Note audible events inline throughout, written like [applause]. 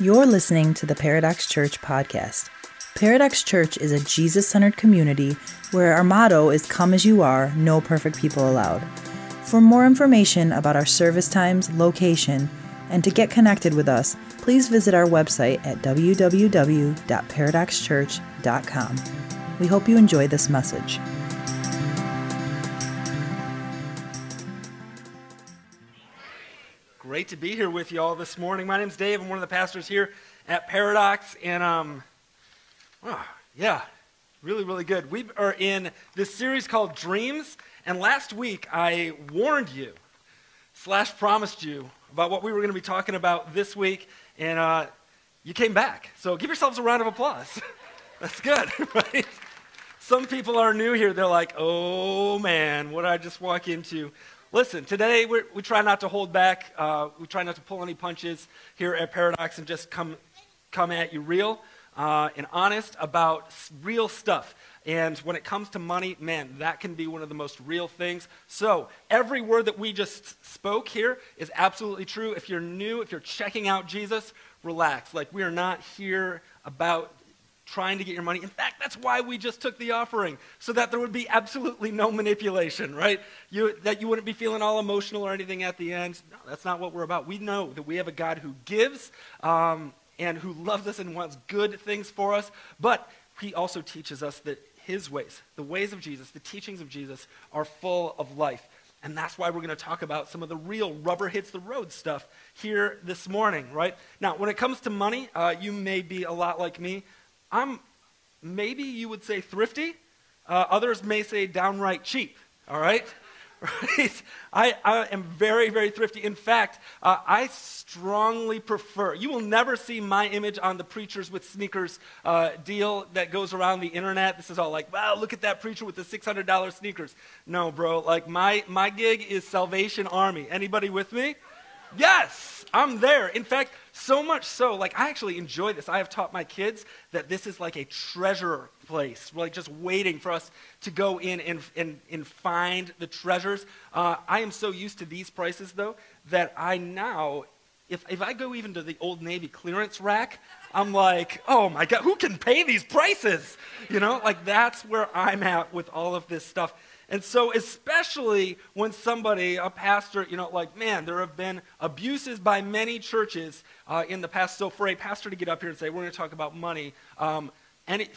You're listening to the Paradox Church podcast. Paradox Church is a Jesus centered community where our motto is Come as you are, no perfect people allowed. For more information about our service times, location, and to get connected with us, please visit our website at www.paradoxchurch.com. We hope you enjoy this message. To be here with you all this morning. My name's Dave. I'm one of the pastors here at Paradox, and um, oh, yeah, really, really good. We are in this series called Dreams, and last week I warned you, slash promised you about what we were going to be talking about this week, and uh, you came back. So give yourselves a round of applause. [laughs] That's good, [laughs] right? Some people are new here. They're like, oh man, what did I just walk into? Listen, today we try not to hold back. Uh, we try not to pull any punches here at Paradox and just come, come at you real uh, and honest about real stuff. And when it comes to money, man, that can be one of the most real things. So, every word that we just spoke here is absolutely true. If you're new, if you're checking out Jesus, relax. Like, we are not here about trying to get your money. In fact, that's why we just took the offering, so that there would be absolutely no manipulation, right? You, that you wouldn't be feeling all emotional or anything at the end. No, that's not what we're about. We know that we have a God who gives um, and who loves us and wants good things for us, but he also teaches us that his ways, the ways of Jesus, the teachings of Jesus, are full of life. And that's why we're going to talk about some of the real rubber hits the road stuff here this morning, right? Now, when it comes to money, uh, you may be a lot like me. I'm, maybe you would say thrifty. Uh, others may say downright cheap, all right? [laughs] Right? I, I am very, very thrifty. In fact, uh, I strongly prefer, you will never see my image on the preachers with sneakers uh, deal that goes around the internet. This is all like, wow, look at that preacher with the $600 sneakers. No, bro, like my, my gig is Salvation Army. Anybody with me? Yes, I'm there. In fact, so much so, like, I actually enjoy this. I have taught my kids that this is like a treasure place, like just waiting for us to go in and, and, and find the treasures. Uh, I am so used to these prices, though, that I now, if, if I go even to the Old Navy clearance rack, I'm like, oh my God, who can pay these prices? You know, like that's where I'm at with all of this stuff. And so, especially when somebody, a pastor, you know, like, man, there have been abuses by many churches uh, in the past. So, for a pastor to get up here and say, we're going to talk about money, um, and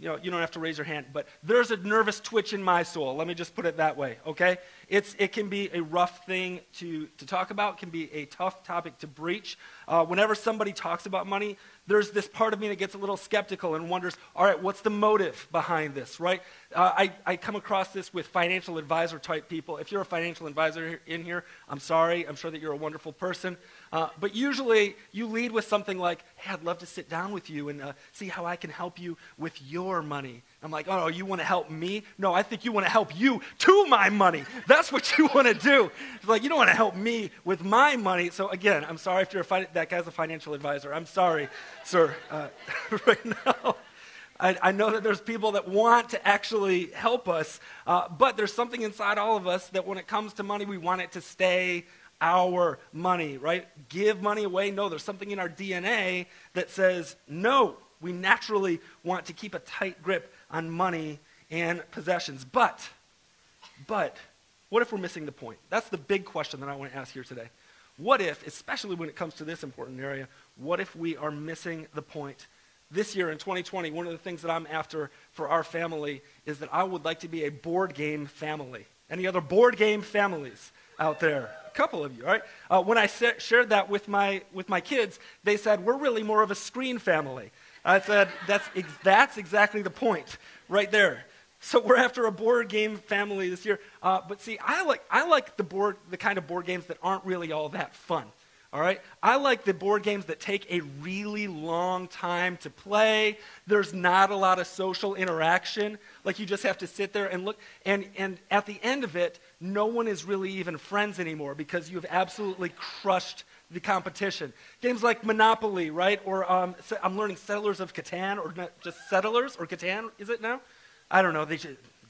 you know, you don't have to raise your hand, but there's a nervous twitch in my soul. Let me just put it that way, okay? It's, it can be a rough thing to, to talk about, it can be a tough topic to breach. Uh, whenever somebody talks about money, there's this part of me that gets a little skeptical and wonders, all right, what's the motive behind this, right? Uh, I, I come across this with financial advisor type people. If you're a financial advisor in here, I'm sorry. I'm sure that you're a wonderful person. Uh, but usually you lead with something like, hey, I'd love to sit down with you and uh, see how I can help you with your money. I'm like, oh, you want to help me? No, I think you want to help you to my money. That's what you [laughs] want to do. Like, you don't want to help me with my money. So, again, I'm sorry if you're a that guy's a financial advisor. I'm sorry, sir, uh, [laughs] right now. I, I, know that there's people that want to actually help us, uh, but there's something inside all of us that when it comes to money, we want it to stay our money, right? Give money away. No, there's something in our DNA that says, no, we naturally want to keep a tight grip on money and possessions. But, but, what if we're missing the point? That's the big question that I want to ask here today. What if, especially when it comes to this important area, what if we are missing the point? This year in 2020, one of the things that I'm after for our family is that I would like to be a board game family. Any other board game families out there? A couple of you, right? Uh, when I sa- shared that with my, with my kids, they said, we're really more of a screen family. I said, that's, ex- that's exactly the point right there. So we're after a board game family this year. Uh, but see, I like, I like the, board, the kind of board games that aren't really all that fun. All right? I like the board games that take a really long time to play. There's not a lot of social interaction. Like you just have to sit there and look. And, and at the end of it, no one is really even friends anymore because you've absolutely crushed the competition. Games like Monopoly, right? Or um, I'm learning Settlers of Catan, or just Settlers or Catan, is it now? I don't know. They,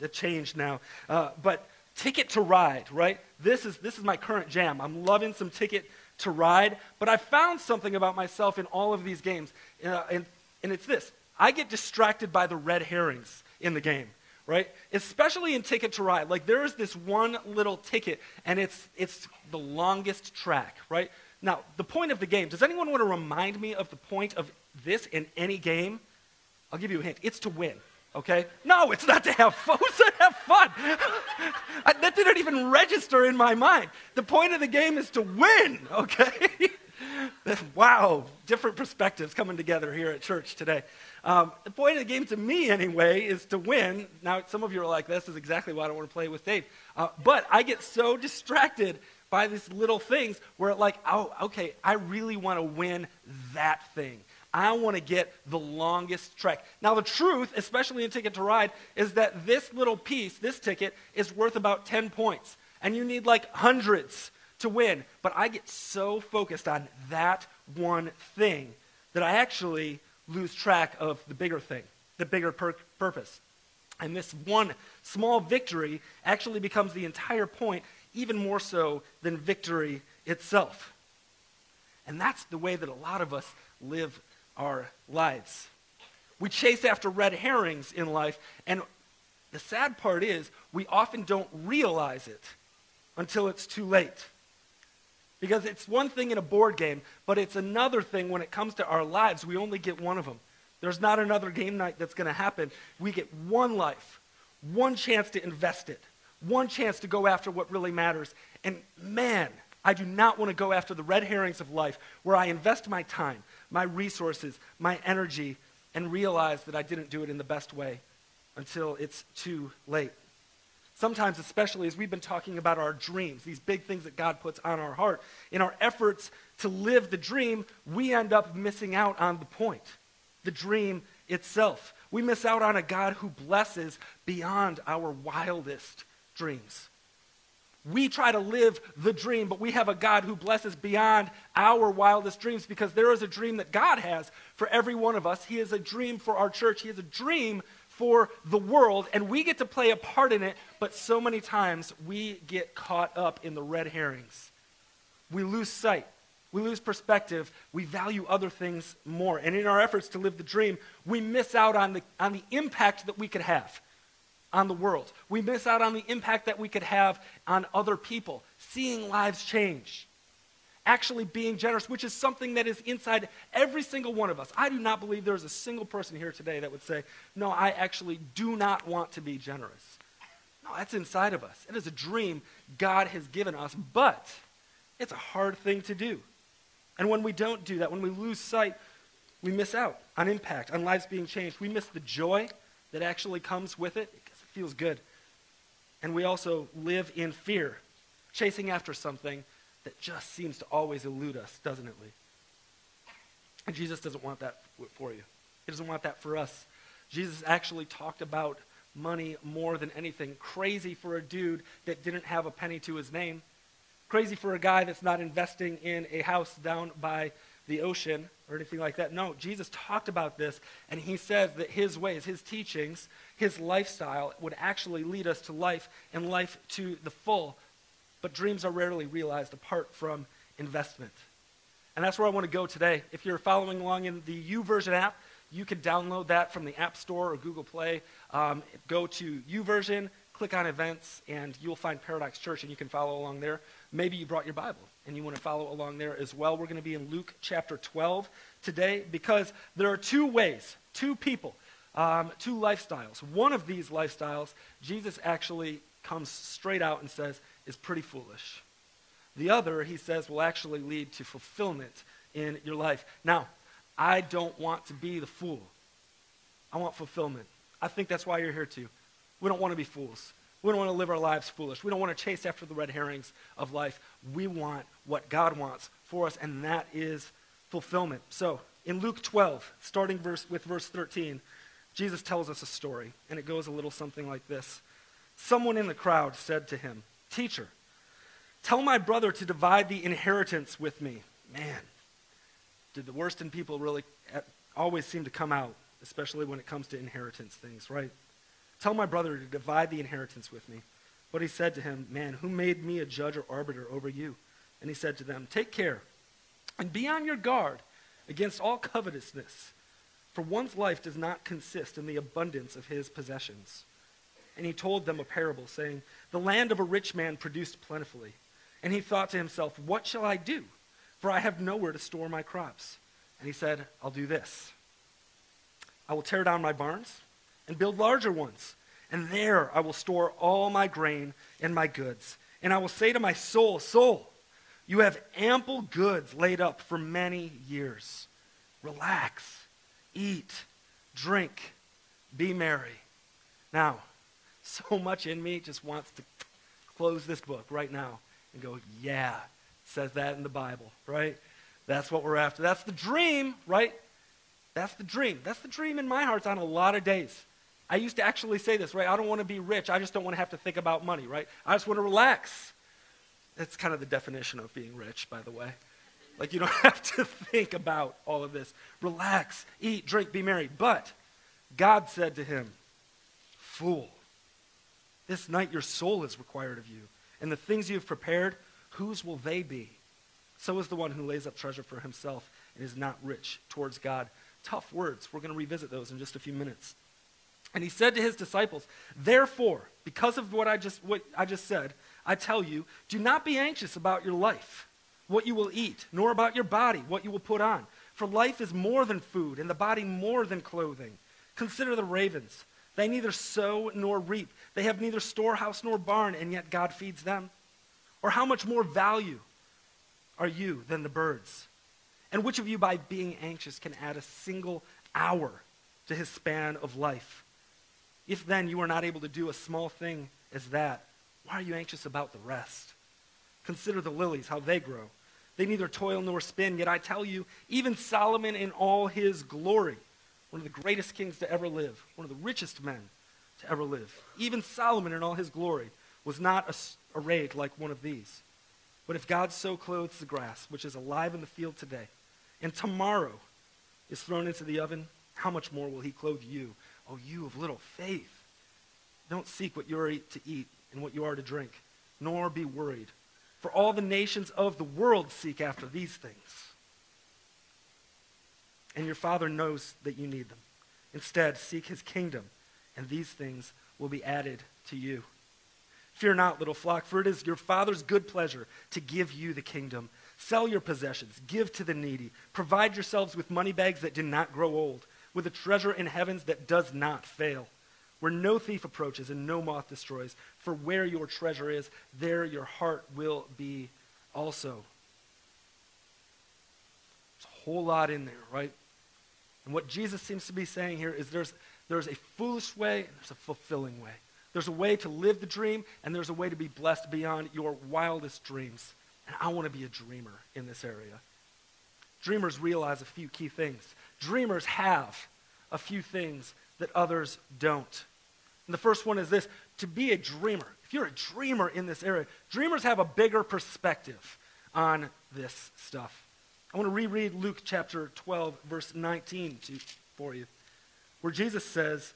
changed now. Uh, but Ticket to Ride, right? This is, this is my current jam. I'm loving some Ticket to Ride, but I found something about myself in all of these games, uh, and, and it's this I get distracted by the red herrings in the game right? Especially in Ticket to Ride. Like there is this one little ticket, and it's it's the longest track, right? Now, the point of the game, does anyone want to remind me of the point of this in any game? I'll give you a hint. It's to win, okay? No, it's not to have fun. [laughs] Who said have fun? [laughs] I, that didn't even register in my mind. The point of the game is to win, [laughs] okay? wow, different perspectives coming together here at church today. Um, the point of the game to me, anyway, is to win. Now, some of you are like, this is exactly why I don't want to play with Dave. Uh, but I get so distracted by these little things where, like, oh, okay, I really want to win that thing. I want to get the longest trek. Now, the truth, especially in Ticket to Ride, is that this little piece, this ticket, is worth about 10 points. And you need like hundreds to win. But I get so focused on that one thing that I actually lose track of the bigger thing, the bigger pur- purpose. And this one small victory actually becomes the entire point, even more so than victory itself. And that's the way that a lot of us live our lives. We chase after red herrings in life, and the sad part is we often don't realize it until it's too late. Because it's one thing in a board game, but it's another thing when it comes to our lives. We only get one of them. There's not another game night that's going to happen. We get one life, one chance to invest it, one chance to go after what really matters. And man, I do not want to go after the red herrings of life where I invest my time, my resources, my energy, and realize that I didn't do it in the best way until it's too late. Sometimes, especially as we've been talking about our dreams, these big things that God puts on our heart, in our efforts to live the dream, we end up missing out on the point, the dream itself. We miss out on a God who blesses beyond our wildest dreams. We try to live the dream, but we have a God who blesses beyond our wildest dreams because there is a dream that God has for every one of us. He has a dream for our church. He has a dream for the world, and we get to play a part in it, but so many times we get caught up in the red herrings. We lose sight. We lose perspective. We value other things more. And in our efforts to live the dream, we miss out on the, on the impact that we could have on the world. We miss out on the impact that we could have on other people, seeing lives change actually being generous, which is something that is inside every single one of us. I do not believe there's a single person here today that would say, No, I actually do not want to be generous. No, that's inside of us. It is a dream God has given us, but it's a hard thing to do. And when we don't do that, when we lose sight, we miss out on impact, on lives being changed. We miss the joy that actually comes with it feels good. And we also live in fear, chasing after something that just seems to always elude us, doesn't it, Lee? And Jesus doesn't want that for you. He doesn't want that for us. Jesus actually talked about money more than anything. Crazy for a dude that didn't have a penny to his name. Crazy for a guy that's not investing in a house down by the ocean or anything like that. No, Jesus talked about this, and he says that his ways, his teachings, his lifestyle would actually lead us to life and life to the full but dreams are rarely realized apart from investment. And that's where I want to go today. If you're following along in the YouVersion app, you can download that from the App Store or Google Play. Um, go to YouVersion, click on events, and you'll find Paradox Church, and you can follow along there. Maybe you brought your Bible and you want to follow along there as well. We're going to be in Luke chapter 12 today because there are two ways, two people, um, two lifestyles. One of these lifestyles, Jesus actually comes straight out and says, is pretty foolish. The other, he says, will actually lead to fulfillment in your life. Now, I don't want to be the fool. I want fulfillment. I think that's why you're here too. We don't want to be fools. We don't want to live our lives foolish. We don't want to chase after the red herrings of life. We want what God wants for us, and that is fulfillment. So, in Luke 12, starting verse, with verse 13, Jesus tells us a story, and it goes a little something like this. Someone in the crowd said to him, Teacher, tell my brother to divide the inheritance with me. Man, did the worst in people really eh, always seem to come out, especially when it comes to inheritance things, right? Tell my brother to divide the inheritance with me. But he said to him, Man, who made me a judge or arbiter over you? And he said to them, Take care and be on your guard against all covetousness, for one's life does not consist in the abundance of his possessions. And he told them a parable, saying, The land of a rich man produced plentifully. And he thought to himself, What shall I do? For I have nowhere to store my crops. And he said, I'll do this. I will tear down my barns and build larger ones. And there I will store all my grain and my goods. And I will say to my soul, Soul, you have ample goods laid up for many years. Relax, eat, drink, be merry. Now, [laughs] so much in me just wants to close this book right now and go, yeah, says that in the Bible, right? That's what we're after. That's the dream, right? That's the dream. That's the dream in my heart on a lot of days. I used to actually say this, right? I don't want to be rich. I just don't want to have to think about money, right? I just want to relax. That's kind of the definition of being rich, by the way. Like, you don't [laughs] have to think about all of this. Relax, eat, drink, be merry. But God said to him, Fool, this night your soul is required of you, and the things you have prepared, whose will they be? So is the one who lays up treasure for himself and is not rich towards God. Tough words. We're going to revisit those in just a few minutes. And he said to his disciples, Therefore, because of what I just, what I just said, I tell you, do not be anxious about your life, what you will eat, nor about your body, what you will put on. For life is more than food, and the body more than clothing. Consider the ravens. They neither sow nor reap. They have neither storehouse nor barn, and yet God feeds them. Or how much more value are you than the birds? And which of you, by being anxious, can add a single hour to his span of life? If then you are not able to do a small thing as that, why are you anxious about the rest? Consider the lilies, how they grow. They neither toil nor spin, yet I tell you, even Solomon in all his glory, one of the greatest kings to ever live, one of the richest men to ever live, even Solomon in all his glory was not arrayed like one of these. But if God so clothes the grass, which is alive in the field today, and tomorrow is thrown into the oven, how much more will he clothe you, O you of little faith? Don't seek what you are to eat and what you are to drink, nor be worried. For all the nations of the world seek after these things. And your Father knows that you need them. Instead, seek his kingdom, and these things will be added to you. Fear not, little flock, for it is your Father's good pleasure to give you the kingdom. Sell your possessions, give to the needy, provide yourselves with money bags that do not grow old, with a treasure in heavens that does not fail where no thief approaches and no moth destroys. For where your treasure is, there your heart will be also. There's a whole lot in there, right? And what Jesus seems to be saying here is there's, there's a foolish way and there's a fulfilling way. There's a way to live the dream, and there's a way to be blessed beyond your wildest dreams. And I want to be a dreamer in this area. Dreamers realize a few key things. Dreamers have a few things that others don't. And the first one is this to be a dreamer. If you're a dreamer in this area, dreamers have a bigger perspective on this stuff. I want to reread Luke chapter 12, verse 19 to, for you, where Jesus says,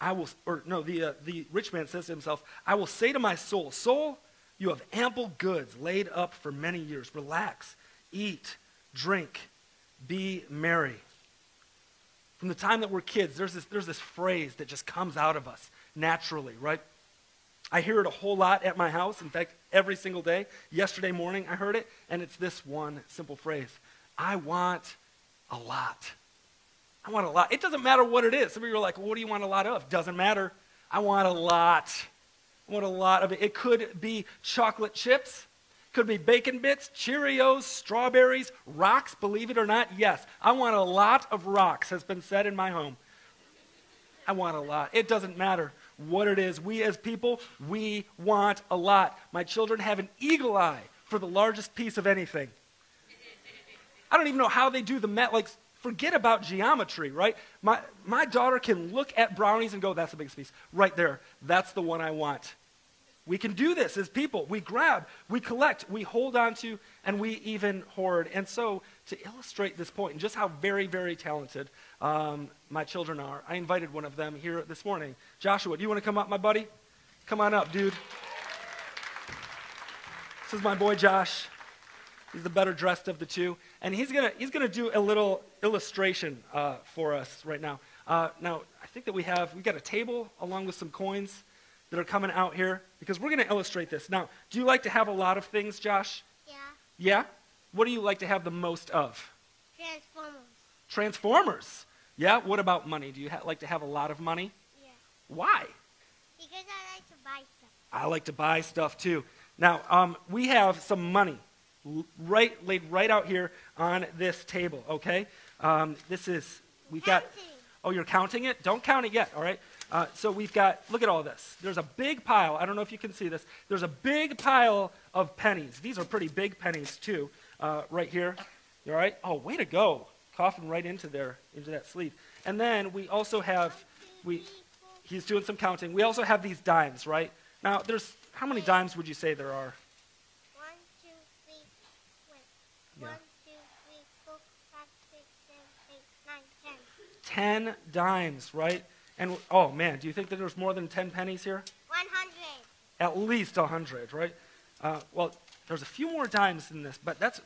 I will, or no, the, uh, the rich man says to himself, I will say to my soul, Soul, you have ample goods laid up for many years. Relax, eat, drink, be merry. From the time that we're kids, there's this, there's this phrase that just comes out of us naturally, right? I hear it a whole lot at my house. In fact, every single day. Yesterday morning, I heard it, and it's this one simple phrase I want a lot. I want a lot. It doesn't matter what it is. Some of you are like, well, what do you want a lot of? Doesn't matter. I want a lot. I want a lot of it. It could be chocolate chips. Could be bacon bits, Cheerios, strawberries, rocks, believe it or not. Yes, I want a lot of rocks, has been said in my home. I want a lot. It doesn't matter what it is. We as people, we want a lot. My children have an eagle eye for the largest piece of anything. I don't even know how they do the math. Like, forget about geometry, right? My, my daughter can look at brownies and go, that's the biggest piece. Right there. That's the one I want. We can do this as people. We grab, we collect, we hold on to, and we even hoard. And so, to illustrate this point and just how very, very talented um, my children are, I invited one of them here this morning. Joshua, do you want to come up, my buddy? Come on up, dude. This is my boy Josh. He's the better dressed of the two, and he's gonna he's gonna do a little illustration uh, for us right now. Uh, now, I think that we have we got a table along with some coins that are coming out here because we're gonna illustrate this. Now, do you like to have a lot of things, Josh? Yeah. Yeah. What do you like to have the most of? Transformers. Transformers. Yeah. What about money? Do you ha- like to have a lot of money? Yeah. Why? Because I like to buy stuff. I like to buy stuff too. Now, um, we have some money right laid right out here on this table. Okay, um, this is we've got. Counting. Oh, you're counting it? Don't count it yet. All right. Uh, so we've got. Look at all this. There's a big pile. I don't know if you can see this. There's a big pile of pennies. These are pretty big pennies too. Uh, right here. All right? Oh, way to go! Coughing right into there, into that sleeve. And then we also have. We. He's doing some counting. We also have these dimes, right? Now, there's how many dimes would you say there are? One, two, three, wait. Yeah. One, two, three, four, five, six, seven, eight, nine, ten. Ten dimes, right? And oh man, do you think that there's more than ten pennies here? One hundred. At least a hundred, right? Uh, well, there's a few more dimes than this, but that's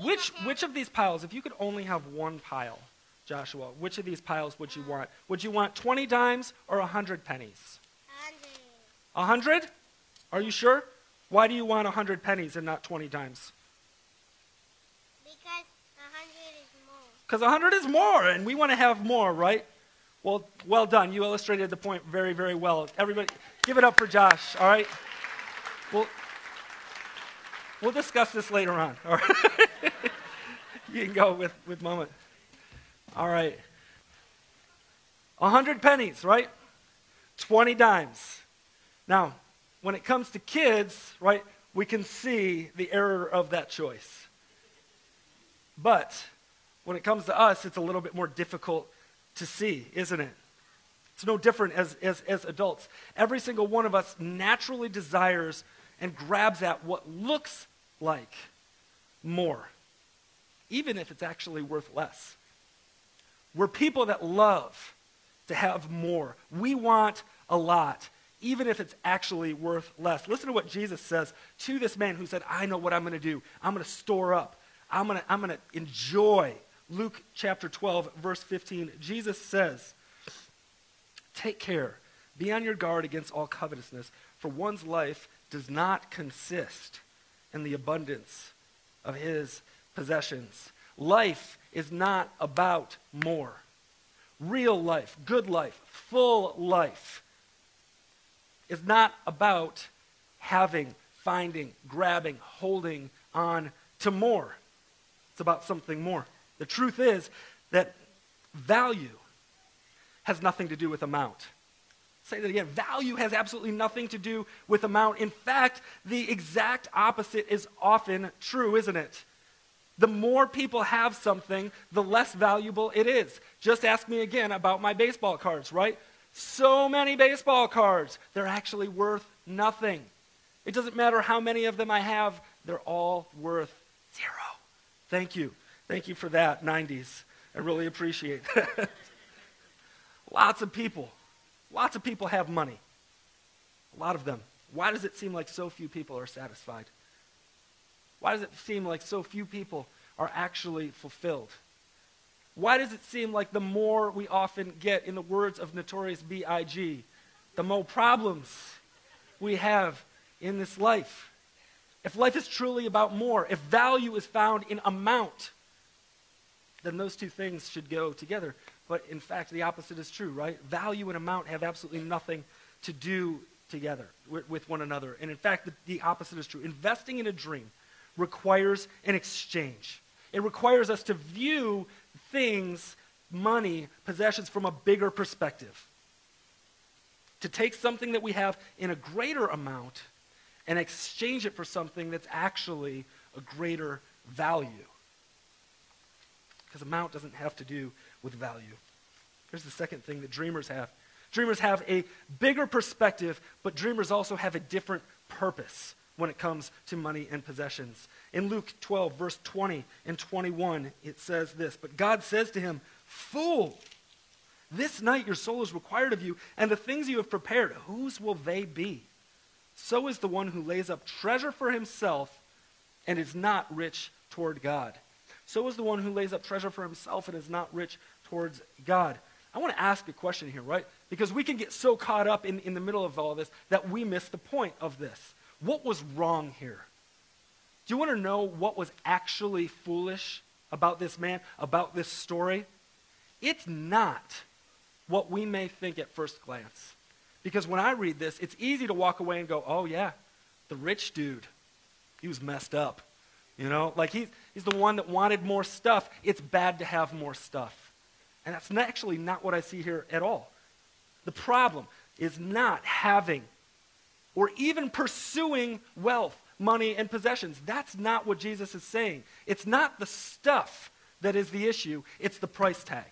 which which of these piles? If you could only have one pile, Joshua, which of these piles would you want? Would you want twenty dimes or a hundred pennies? Hundred. A hundred? Are you sure? Why do you want a hundred pennies and not twenty dimes? Because a hundred is more. Because 100 is more, and we want to have more, right? Well, well done. You illustrated the point very, very well. Everybody, give it up for Josh, all right? We'll, we'll discuss this later on, all right? [laughs] you can go with, with Mama. All right. 100 pennies, right? 20 dimes. Now, when it comes to kids, right, we can see the error of that choice. But when it comes to us, it's a little bit more difficult to see, isn't it? It's no different as, as, as adults. Every single one of us naturally desires and grabs at what looks like more, even if it's actually worth less. We're people that love to have more. We want a lot, even if it's actually worth less. Listen to what Jesus says to this man who said, I know what I'm going to do. I'm going to store up. I'm going to I'm going to enjoy. Luke chapter 12, verse 15. Jesus says, Take care. Be on your guard against all covetousness, for one's life does not consist in the abundance of his possessions. Life is not about more. Real life, good life, full life is not about having, finding, grabbing, holding on to more. It's about something more. The truth is that value has nothing to do with amount. Say that again. Value has absolutely nothing to do with amount. In fact, the exact opposite is often true, isn't it? The more people have something, the less valuable it is. Just ask me again about my baseball cards, right? So many baseball cards, they're actually worth nothing. It doesn't matter how many of them I have, they're all worth zero. Thank you. Thank you for that, 90s. I really appreciate that. [laughs] lots of people, lots of people have money. A lot of them. Why does it seem like so few people are satisfied? Why does it seem like so few people are actually fulfilled? Why does it seem like the more we often get, in the words of Notorious B.I.G., the more problems we have in this life? If life is truly about more, if value is found in amount, then those two things should go together. But in fact, the opposite is true, right? Value and amount have absolutely nothing to do together with, with one another. And in fact, the, the opposite is true. Investing in a dream requires an exchange, it requires us to view things, money, possessions from a bigger perspective. To take something that we have in a greater amount and exchange it for something that's actually a greater value. Because amount doesn't have to do with value. Here's the second thing that dreamers have dreamers have a bigger perspective, but dreamers also have a different purpose when it comes to money and possessions. In Luke 12, verse 20 and 21, it says this But God says to him, Fool, this night your soul is required of you, and the things you have prepared, whose will they be? So is the one who lays up treasure for himself and is not rich toward God. So is the one who lays up treasure for himself and is not rich towards God. I want to ask a question here, right? Because we can get so caught up in, in the middle of all this that we miss the point of this. What was wrong here? Do you want to know what was actually foolish about this man, about this story? It's not what we may think at first glance. Because when I read this, it's easy to walk away and go, oh, yeah, the rich dude, he was messed up. You know, like he's, he's the one that wanted more stuff. It's bad to have more stuff. And that's actually not what I see here at all. The problem is not having or even pursuing wealth, money, and possessions. That's not what Jesus is saying. It's not the stuff that is the issue, it's the price tag,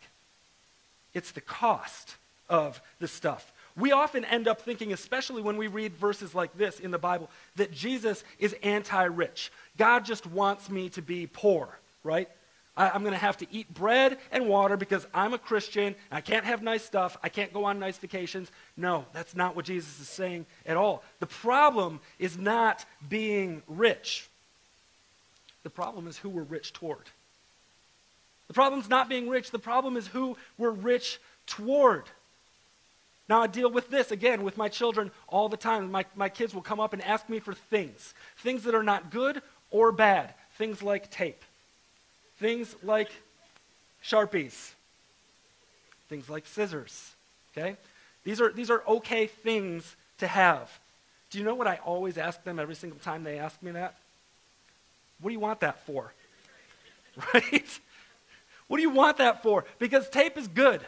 it's the cost of the stuff. We often end up thinking, especially when we read verses like this in the Bible, that Jesus is anti rich. God just wants me to be poor, right? I, am going to have to eat bread and water because I'm a Christian. I can't have nice stuff. I can't go on nice vacations. No, that's not what Jesus is saying at all. The problem is not being rich. The problem is who we're rich toward. The problem is not being rich. The problem is who we're rich toward. Now, I deal with this again with my children all the time. My, my kids will come up and ask me for things things that are not good or bad, things like tape, things like Sharpies, things like scissors. Okay? These are, these are okay things to have. Do you know what I always ask them every single time they ask me that? What do you want that for? [laughs] Right? What do you want that for? Because tape is good.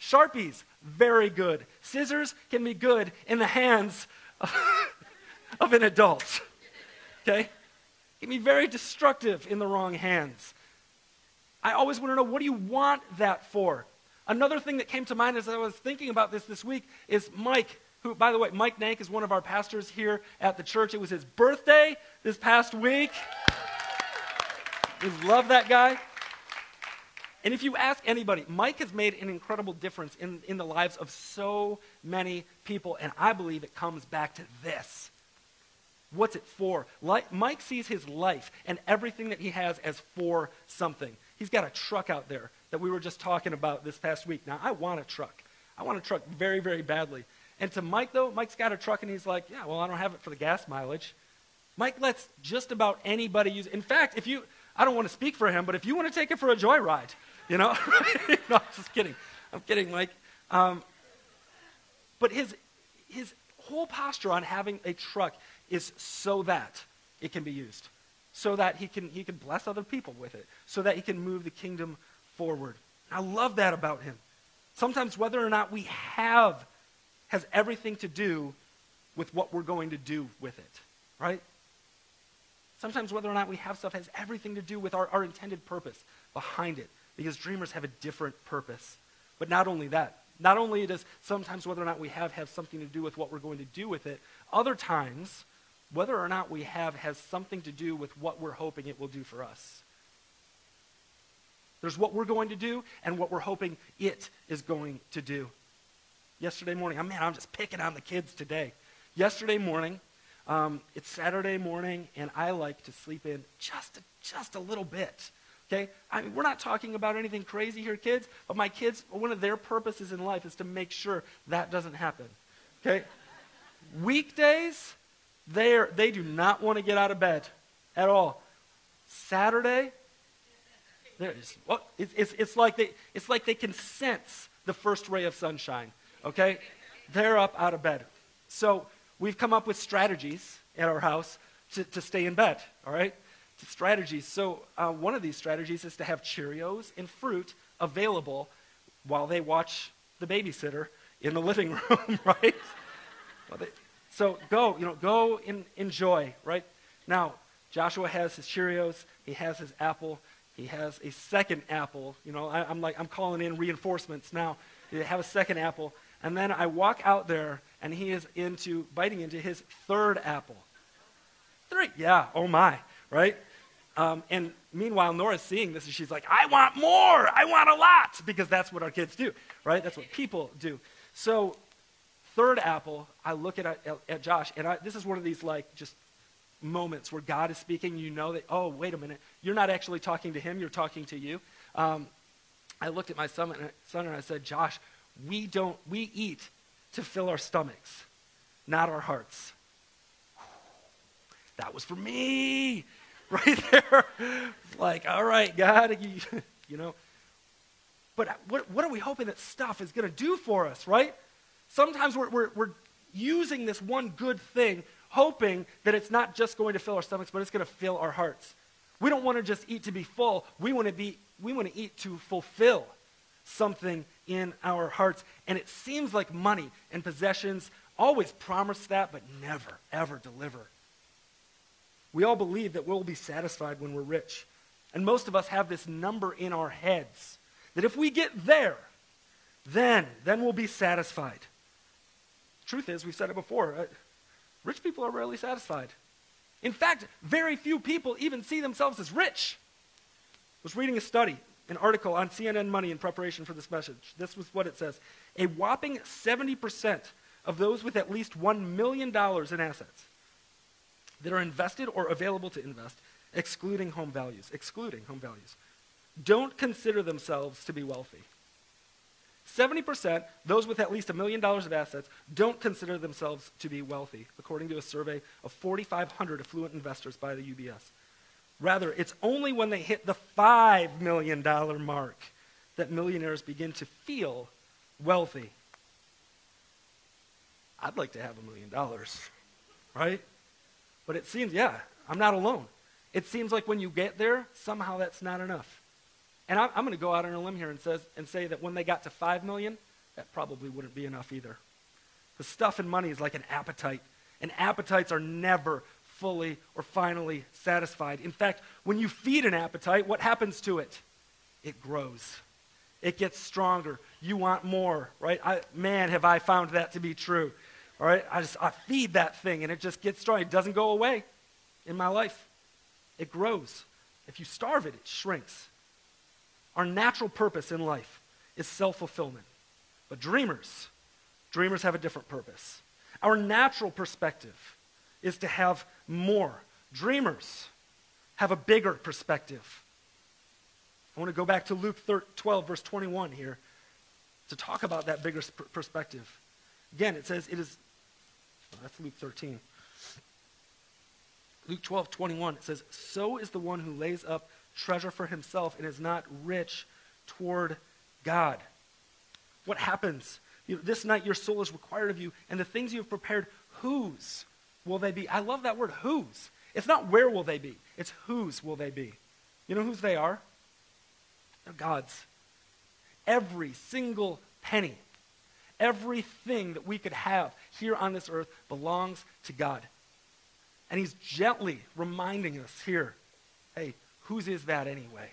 Sharpies, very good. Scissors can be good in the hands of, [laughs] of an adult. Okay? Can be very destructive in the wrong hands. I always want to know what do you want that for? Another thing that came to mind as I was thinking about this this week is Mike, who, by the way, Mike Nank is one of our pastors here at the church. It was his birthday this past week. We love that guy. And if you ask anybody, Mike has made an incredible difference in, in the lives of so many people, and I believe it comes back to this. What's it for? Like, Mike sees his life and everything that he has as for something. He's got a truck out there that we were just talking about this past week. Now, I want a truck. I want a truck very, very badly. And to Mike, though, Mike's got a truck and he's like, yeah, well, I don't have it for the gas mileage. Mike lets just about anybody use In fact, if you, I don't want to speak for him, but if you want to take it for a joyride, you know? [laughs] no, I'm just kidding. I'm kidding, Mike. Um, but his, his whole posture on having a truck is so that it can be used, so that he can, he can bless other people with it, so that he can move the kingdom forward. I love that about him. Sometimes whether or not we have has everything to do with what we're going to do with it, right? Sometimes whether or not we have stuff has everything to do with our, our intended purpose behind it because dreamers have a different purpose. But not only that, not only does sometimes whether or not we have have something to do with what we're going to do with it, other times, whether or not we have has something to do with what we're hoping it will do for us. There's what we're going to do and what we're hoping it is going to do. Yesterday morning, oh man, I'm just picking on the kids today. Yesterday morning, um, it's Saturday morning, and I like to sleep in just a, just a little bit. Okay? I mean, we're not talking about anything crazy here, kids, but my kids, one of their purposes in life is to make sure that doesn't happen. Okay? Weekdays, they they do not want to get out of bed at all. Saturday, well, it's, it's, it's, like they, it's like they can sense the first ray of sunshine. Okay? They're up out of bed. So we've come up with strategies at our house to, to stay in bed, all right? strategies. So, uh, one of these strategies is to have Cheerios and fruit available while they watch the babysitter in the living [laughs] room, right? Well, they, so go, you know, go and enjoy, right? Now, Joshua has his Cheerios, he has his apple, he has a second apple. You know, I, am like, I'm calling in reinforcements now. They have a second apple. And then I walk out there, and he is into biting into his third apple. Three, yeah, oh my, right? Um, and meanwhile, Nora's seeing this and she's like, I want more. I want a lot. Because that's what our kids do, right? That's what people do. So, third apple, I look at, at, at Josh, and I, this is one of these like just moments where God is speaking, you know that, oh, wait a minute, you're not actually talking to him, you're talking to you. Um, I looked at my son and, son and I said, Josh, we don't, we eat to fill our stomachs, not our hearts. That was for me, [laughs] right there. like, all right, God, you, [laughs] you know. But what, what are we hoping that stuff is going to do for us, right? Sometimes we're, we're, we're using this one good thing, hoping that it's not just going to fill our stomachs, but it's going to fill our hearts. We don't want to just eat to be full. We want to be we want to eat to fulfill something in our hearts. And it seems like money and possessions always promise that, but never, ever deliver. We all believe that we'll be satisfied when we're rich. And most of us have this number in our heads that if we get there, then, then we'll be satisfied. Truth is, we've said it before, uh, rich people are rarely satisfied. In fact, very few people even see themselves as rich was reading a study, an article on CNN Money in preparation for this message. This was what it says A whopping 70% of those with at least $1 million in assets that are invested or available to invest, excluding home values, excluding home values, don't consider themselves to be wealthy. 70%, those with at least a million dollars of assets, don't consider themselves to be wealthy, according to a survey of 4,500 affluent investors by the UBS. Rather, it's only when they hit the $5 million mark that millionaires begin to feel wealthy. I'd like to have a million dollars, right? But it seems, yeah, I'm not alone. It seems like when you get there, somehow that's not enough. And I'm, I'm going to go out on a limb here and, says, and say that when they got to 5 million, that probably wouldn't be enough either. The stuff and money is like an appetite, and appetites are never fully or finally satisfied. In fact, when you feed an appetite, what happens to it? It grows. It gets stronger. You want more, right? I, man, have I found that to be true. All right, I just I feed that thing and it just gets strong. It doesn't go away in my life. It grows. If you starve it, it shrinks. Our natural purpose in life is self-fulfillment. But dreamers, dreamers have a different purpose. Our natural perspective is to have more. Dreamers have a bigger perspective. I want to go back to Luke 12, verse 21 here to talk about that bigger perspective. Again, it says it is, well, that's Luke 13. Luke 12, 21, it says, So is the one who lays up treasure for himself and is not rich toward God. What happens? You know, this night your soul is required of you, and the things you have prepared, whose? Will they be? I love that word, whose. It's not where will they be, it's whose will they be. You know whose they are? They're God's. Every single penny, everything that we could have here on this earth belongs to God. And He's gently reminding us here hey, whose is that anyway?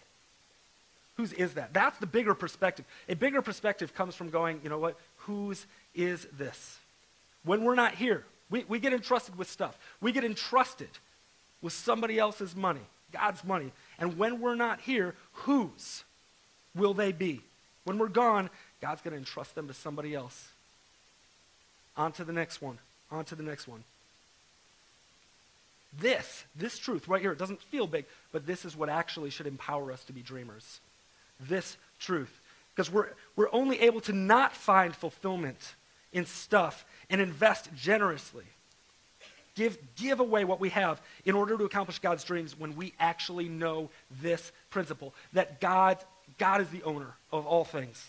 Whose is that? That's the bigger perspective. A bigger perspective comes from going, you know what? Whose is this? When we're not here, we, we get entrusted with stuff. We get entrusted with somebody else's money, God's money. And when we're not here, whose will they be? When we're gone, God's going to entrust them to somebody else. On to the next one. On to the next one. This, this truth right here, it doesn't feel big, but this is what actually should empower us to be dreamers. This truth. Because we're, we're only able to not find fulfillment in stuff and invest generously. Give, give away what we have in order to accomplish God's dreams when we actually know this principle that God, God is the owner of all things.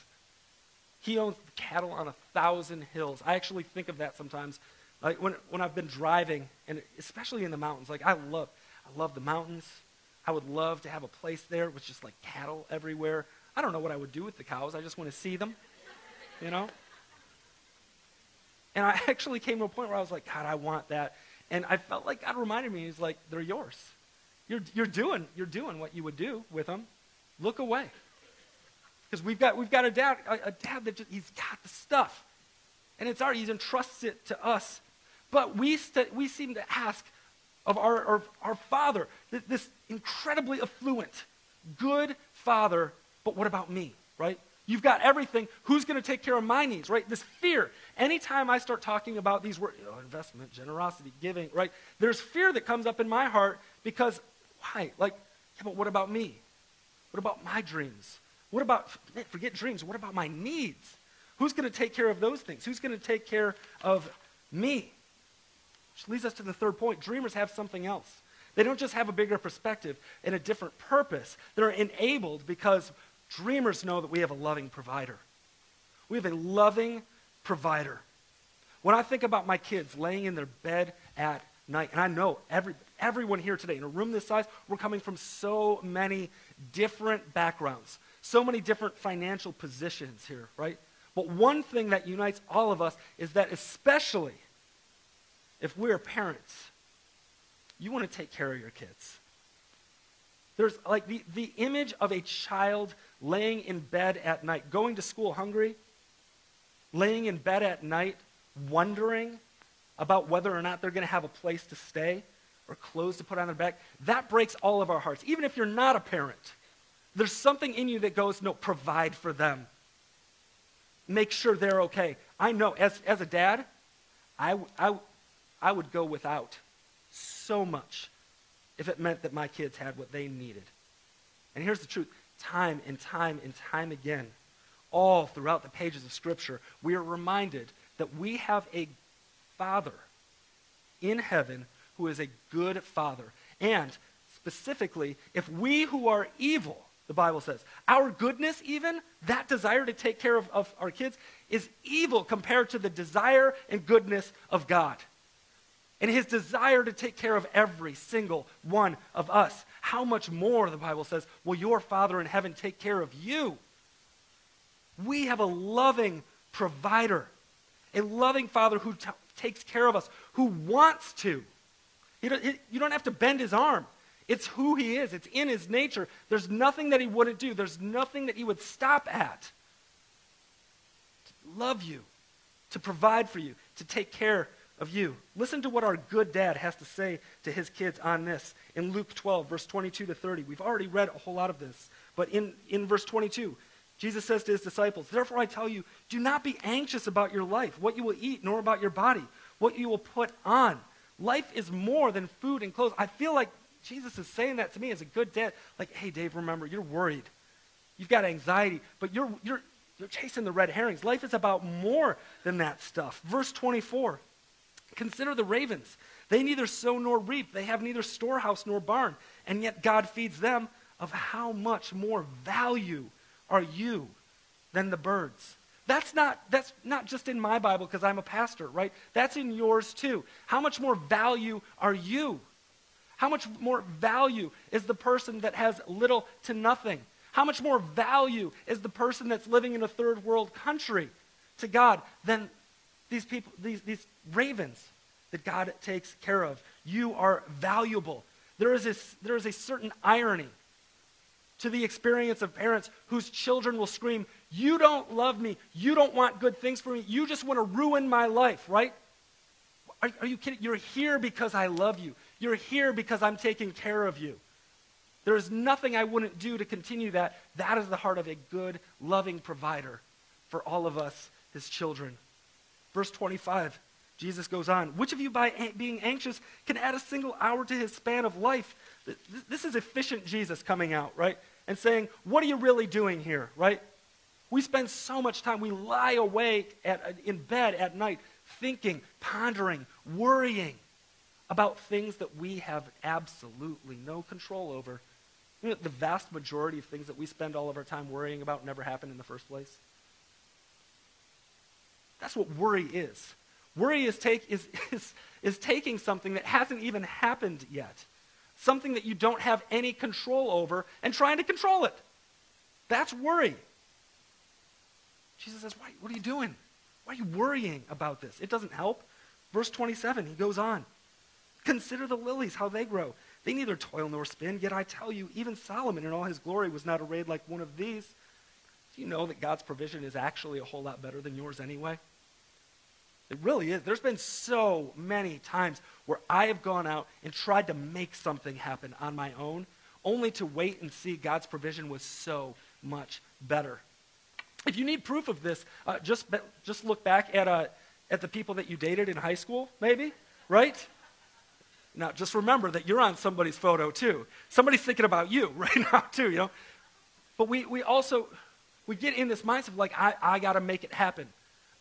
He owns cattle on a thousand hills. I actually think of that sometimes. Like when, when I've been driving, and especially in the mountains, like I love, I love the mountains. I would love to have a place there with just like cattle everywhere. I don't know what I would do with the cows. I just want to see them, you know? And I [laughs] actually came to a point where I was like, God, I want that. And I felt like God reminded me, He's like, they're yours. You're, you're, doing, you're doing what you would do with them. Look away. Because we've got, we've got a dad, a, a dad that just, he's got the stuff. And it's already, he entrusts it to us. But we, st- we seem to ask of our, our, our father, this, this incredibly affluent, good father, but what about me, right? You've got everything. Who's going to take care of my needs, right? This fear. Anytime I start talking about these words, you oh, know, investment, generosity, giving, right? There's fear that comes up in my heart because, why? Like, yeah, but what about me? What about my dreams? What about, forget dreams, what about my needs? Who's going to take care of those things? Who's going to take care of me? Which leads us to the third point. Dreamers have something else. They don't just have a bigger perspective and a different purpose. They're enabled because Dreamers know that we have a loving provider. We have a loving provider. When I think about my kids laying in their bed at night, and I know every, everyone here today in a room this size, we're coming from so many different backgrounds, so many different financial positions here, right? But one thing that unites all of us is that, especially if we're parents, you want to take care of your kids. There's like the, the image of a child laying in bed at night, going to school hungry, laying in bed at night, wondering about whether or not they're going to have a place to stay or clothes to put on their back. That breaks all of our hearts. Even if you're not a parent, there's something in you that goes, no, provide for them. Make sure they're okay. I know, as, as a dad, I, I, I would go without so much if it meant that my kids had what they needed. And here's the truth time and time and time again, all throughout the pages of Scripture, we are reminded that we have a Father in heaven who is a good Father. And specifically, if we who are evil, the Bible says, our goodness, even, that desire to take care of, of our kids, is evil compared to the desire and goodness of God and his desire to take care of every single one of us. How much more, the Bible says, will your Father in heaven take care of you? We have a loving provider, a loving Father who t- takes care of us, who wants to. He don't, he, you don't have to bend his arm. It's who he is, it's in his nature. There's nothing that he wouldn't do, there's nothing that he would stop at. To love you, to provide for you, to take care of you. Listen to what our good dad has to say to his kids on this in Luke 12, verse 22 to 30. We've already read a whole lot of this, but in, in verse 22, Jesus says to his disciples, Therefore I tell you, do not be anxious about your life, what you will eat, nor about your body, what you will put on. Life is more than food and clothes. I feel like Jesus is saying that to me as a good dad. Like, hey, Dave, remember, you're worried. You've got anxiety, but you're, you're, you're chasing the red herrings. Life is about more than that stuff. Verse 24. Consider the ravens. They neither sow nor reap. They have neither storehouse nor barn. And yet God feeds them. Of how much more value are you than the birds? That's not, that's not just in my Bible because I'm a pastor, right? That's in yours too. How much more value are you? How much more value is the person that has little to nothing? How much more value is the person that's living in a third world country to God than these people, these, these ravens that God takes care of. You are valuable. There is, a, there is a certain irony to the experience of parents whose children will scream, You don't love me. You don't want good things for me. You just want to ruin my life, right? Are, are you kidding? You're here because I love you. You're here because I'm taking care of you. There is nothing I wouldn't do to continue that. That is the heart of a good, loving provider for all of us, his children. Verse 25, Jesus goes on, Which of you, by being anxious, can add a single hour to his span of life? This is efficient Jesus coming out, right? And saying, What are you really doing here, right? We spend so much time, we lie awake at, uh, in bed at night thinking, pondering, worrying about things that we have absolutely no control over. You know, the vast majority of things that we spend all of our time worrying about never happen in the first place. That's what worry is. Worry is, take, is, [laughs] is, is taking something that hasn't even happened yet, something that you don't have any control over, and trying to control it. That's worry. Jesus says, Why, What are you doing? Why are you worrying about this? It doesn't help. Verse 27, he goes on Consider the lilies, how they grow. They neither toil nor spin, yet I tell you, even Solomon in all his glory was not arrayed like one of these. Do you know that God's provision is actually a whole lot better than yours anyway? It really is. There's been so many times where I have gone out and tried to make something happen on my own, only to wait and see God's provision was so much better. If you need proof of this, uh, just, just look back at, uh, at the people that you dated in high school, maybe, right? Now, just remember that you're on somebody's photo too. Somebody's thinking about you [laughs] right now too, you know? But we, we also, we get in this mindset of like, I, I got to make it happen.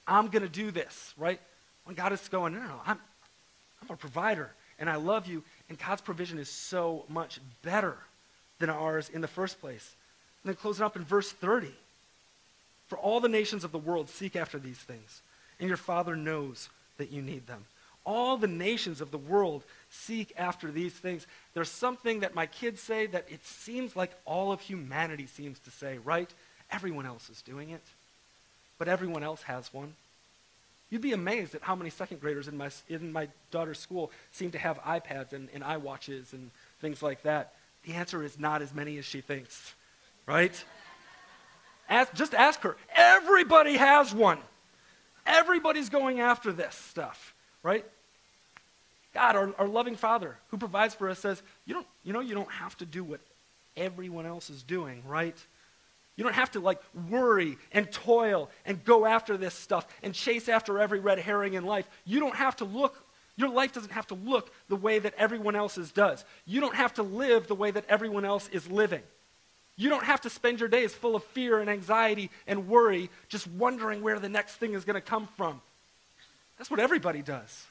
I'm going to do this, right? When God is going, no, no, no, I'm, I'm a provider and I love you. And God's provision is so much better than ours in the first place. And then close it up in verse 30. For all the nations of the world seek after these things, and your Father knows that you need them. All the nations of the world seek after these things. There's something that my kids say that it seems like all of humanity seems to say, right? Everyone else is doing it, but everyone else has one. You'd be amazed at how many second graders in my, in my daughter's school seem to have iPads and, and iWatches and things like that. The answer is not as many as she thinks, right? Ask, just ask her. Everybody has one. Everybody's going after this stuff, right? God, our, our loving Father who provides for us says, you don't, you know, you don't have to do what everyone else is doing, right? You don't have to like worry and toil and go after this stuff and chase after every red herring in life. You don't have to look, your life doesn't have to look the way that everyone else's does. You don't have to live the way that everyone else is living. You don't have to spend your days full of fear and anxiety and worry, just wondering where the next thing is going to come from. That's what everybody does.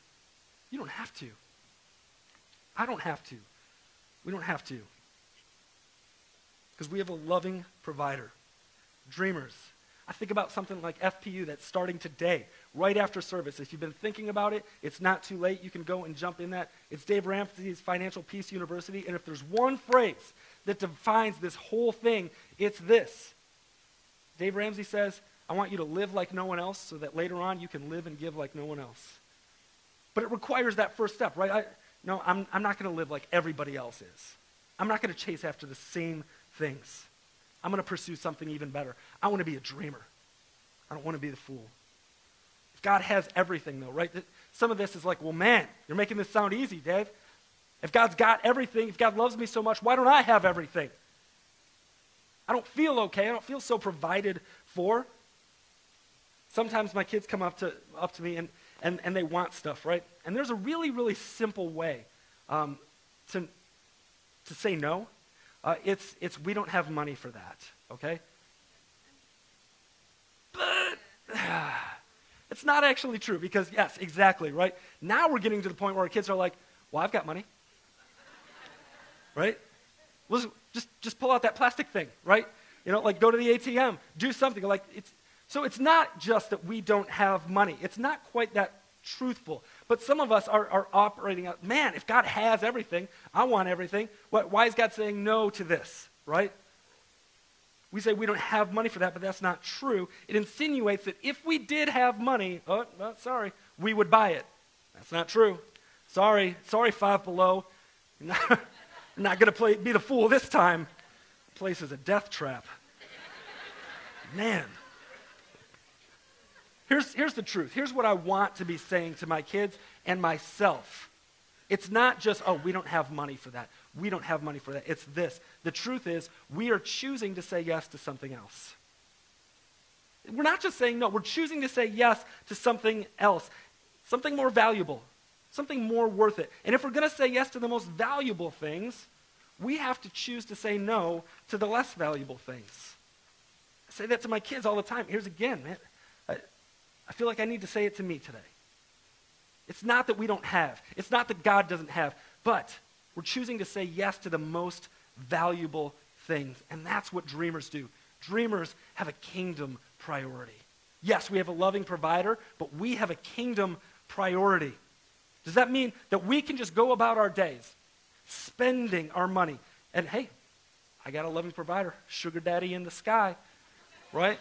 You don't have to. I don't have to. We don't have to. Because we have a loving provider. Dreamers. I think about something like FPU that's starting today, right after service. If you've been thinking about it, it's not too late. You can go and jump in that. It's Dave Ramsey's Financial Peace University. And if there's one phrase that defines this whole thing, it's this. Dave Ramsey says, I want you to live like no one else so that later on you can live and give like no one else. But it requires that first step, right? I, no, I'm, I'm not going to live like everybody else is. I'm not going to chase after the same things. I'm going to pursue something even better. I want to be a dreamer. I don't want to be the fool. If God has everything, though, right? Some of this is like, well, man, you're making this sound easy, Dave. If God's got everything, if God loves me so much, why don't I have everything? I don't feel okay. I don't feel so provided for. Sometimes my kids come up to, up to me and and, and they want stuff, right? And there's a really, really simple way um, to, to say no. Uh, it's, it's we don't have money for that, okay? But [sighs] it's not actually true because, yes, exactly, right? Now we're getting to the point where our kids are like, well, I've got money, right? Well, just, just pull out that plastic thing, right? You know, like go to the ATM, do something. Like it's, so it's not just that we don't have money. It's not quite that truthful. But some of us are, are operating out, man, if God has everything, I want everything. What, why is God saying no to this, right? We say we don't have money for that, but that's not true. It insinuates that if we did have money, oh, sorry, we would buy it. That's not true. Sorry, sorry, Five Below. I'm [laughs] not, not going to play be the fool this time. The place is a death trap. Man. Here's, here's the truth. Here's what I want to be saying to my kids and myself. It's not just, oh, we don't have money for that. We don't have money for that. It's this. The truth is, we are choosing to say yes to something else. We're not just saying no, we're choosing to say yes to something else, something more valuable, something more worth it. And if we're going to say yes to the most valuable things, we have to choose to say no to the less valuable things. I say that to my kids all the time. Here's again, man. I feel like I need to say it to me today. It's not that we don't have, it's not that God doesn't have, but we're choosing to say yes to the most valuable things. And that's what dreamers do. Dreamers have a kingdom priority. Yes, we have a loving provider, but we have a kingdom priority. Does that mean that we can just go about our days spending our money? And hey, I got a loving provider, sugar daddy in the sky, right?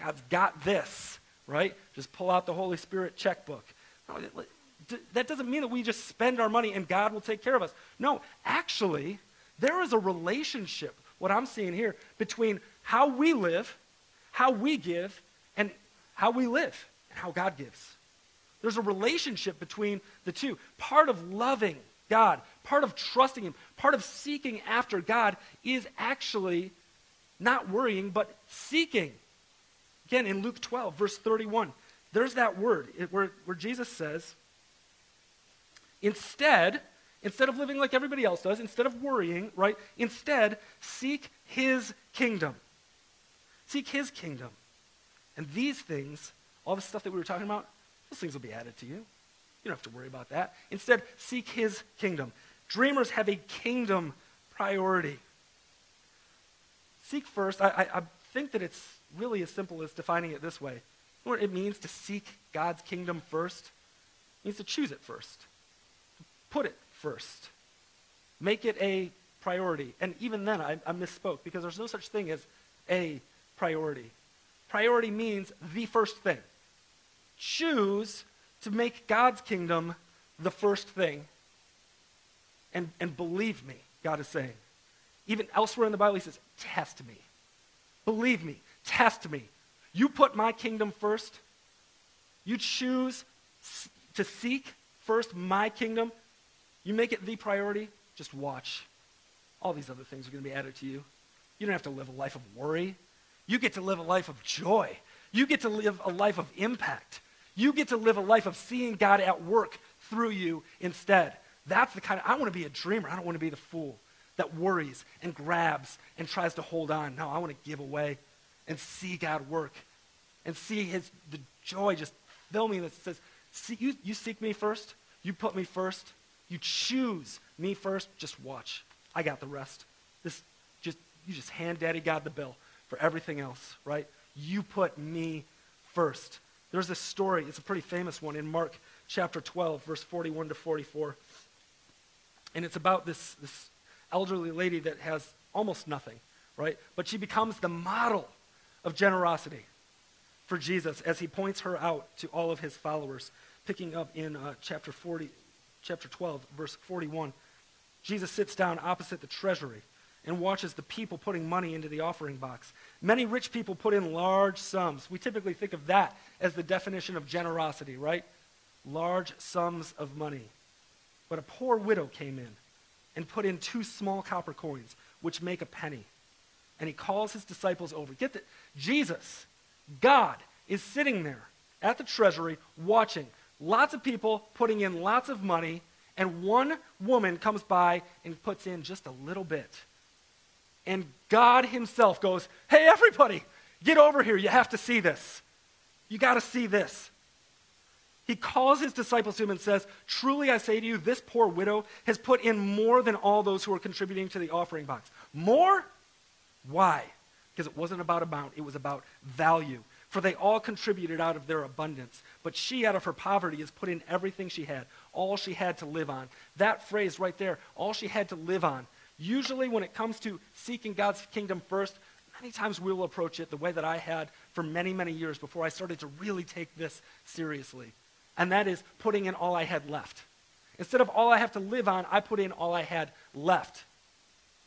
God's got this right? Just pull out the Holy Spirit checkbook. That doesn't mean that we just spend our money and God will take care of us. No, actually, there is a relationship, what I'm seeing here, between how we live, how we give, and how we live and how God gives. There's a relationship between the two. Part of loving God, part of trusting Him, part of seeking after God is actually not worrying, but seeking Again, in Luke 12, verse 31, there's that word where, where Jesus says, instead, instead of living like everybody else does, instead of worrying, right, instead, seek his kingdom. Seek his kingdom. And these things, all the stuff that we were talking about, those things will be added to you. You don't have to worry about that. Instead, seek his kingdom. Dreamers have a kingdom priority. Seek first. I, I, I think that it's really as simple as defining it this way. You know what it means to seek God's kingdom first? It means to choose it first, put it first, make it a priority. And even then, I, I misspoke because there's no such thing as a priority. Priority means the first thing. Choose to make God's kingdom the first thing. And, and believe me, God is saying. Even elsewhere in the Bible, he says, test me. Believe me, test me. You put my kingdom first. You choose to seek first my kingdom. You make it the priority. Just watch. All these other things are going to be added to you. You don't have to live a life of worry. You get to live a life of joy. You get to live a life of impact. You get to live a life of seeing God at work through you instead. That's the kind of, I want to be a dreamer. I don't want to be the fool that worries and grabs and tries to hold on. No, I want to give away and see God work and see his, the joy just fill me that says, see, you, you seek me first. You put me first. You choose me first. Just watch. I got the rest. This just, you just hand daddy God the bill for everything else, right? You put me first. There's this story, it's a pretty famous one in Mark chapter 12, verse 41 to 44. And it's about this, this elderly lady that has almost nothing, right? But she becomes the model of generosity for Jesus as he points her out to all of his followers. Picking up in uh, chapter 40, chapter 12, verse 41. Jesus sits down opposite the treasury and watches the people putting money into the offering box. Many rich people put in large sums. We typically think of that as the definition of generosity, right? Large sums of money. But a poor widow came in and put in two small copper coins, which make a penny. And he calls his disciples over. Get that Jesus, God, is sitting there at the treasury watching lots of people putting in lots of money, and one woman comes by and puts in just a little bit and God Himself goes, Hey, everybody, get over here. You have to see this. You got to see this. He calls his disciples to him and says, Truly I say to you, this poor widow has put in more than all those who are contributing to the offering box. More? Why? Because it wasn't about amount, it was about value. For they all contributed out of their abundance. But she, out of her poverty, has put in everything she had, all she had to live on. That phrase right there, all she had to live on, Usually, when it comes to seeking God's kingdom first, many times we will approach it the way that I had for many, many years before I started to really take this seriously. And that is putting in all I had left. Instead of all I have to live on, I put in all I had left.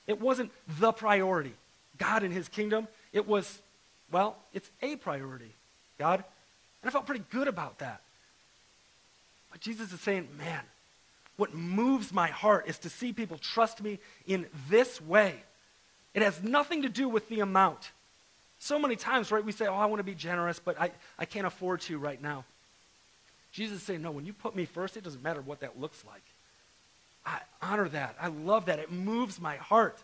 It wasn't the priority. God and his kingdom, it was, well, it's a priority. God. And I felt pretty good about that. But Jesus is saying, man, what moves my heart is to see people trust me in this way. It has nothing to do with the amount. So many times, right, we say, Oh, I want to be generous, but I, I can't afford to right now. Jesus is saying, No, when you put me first, it doesn't matter what that looks like. I honor that. I love that. It moves my heart.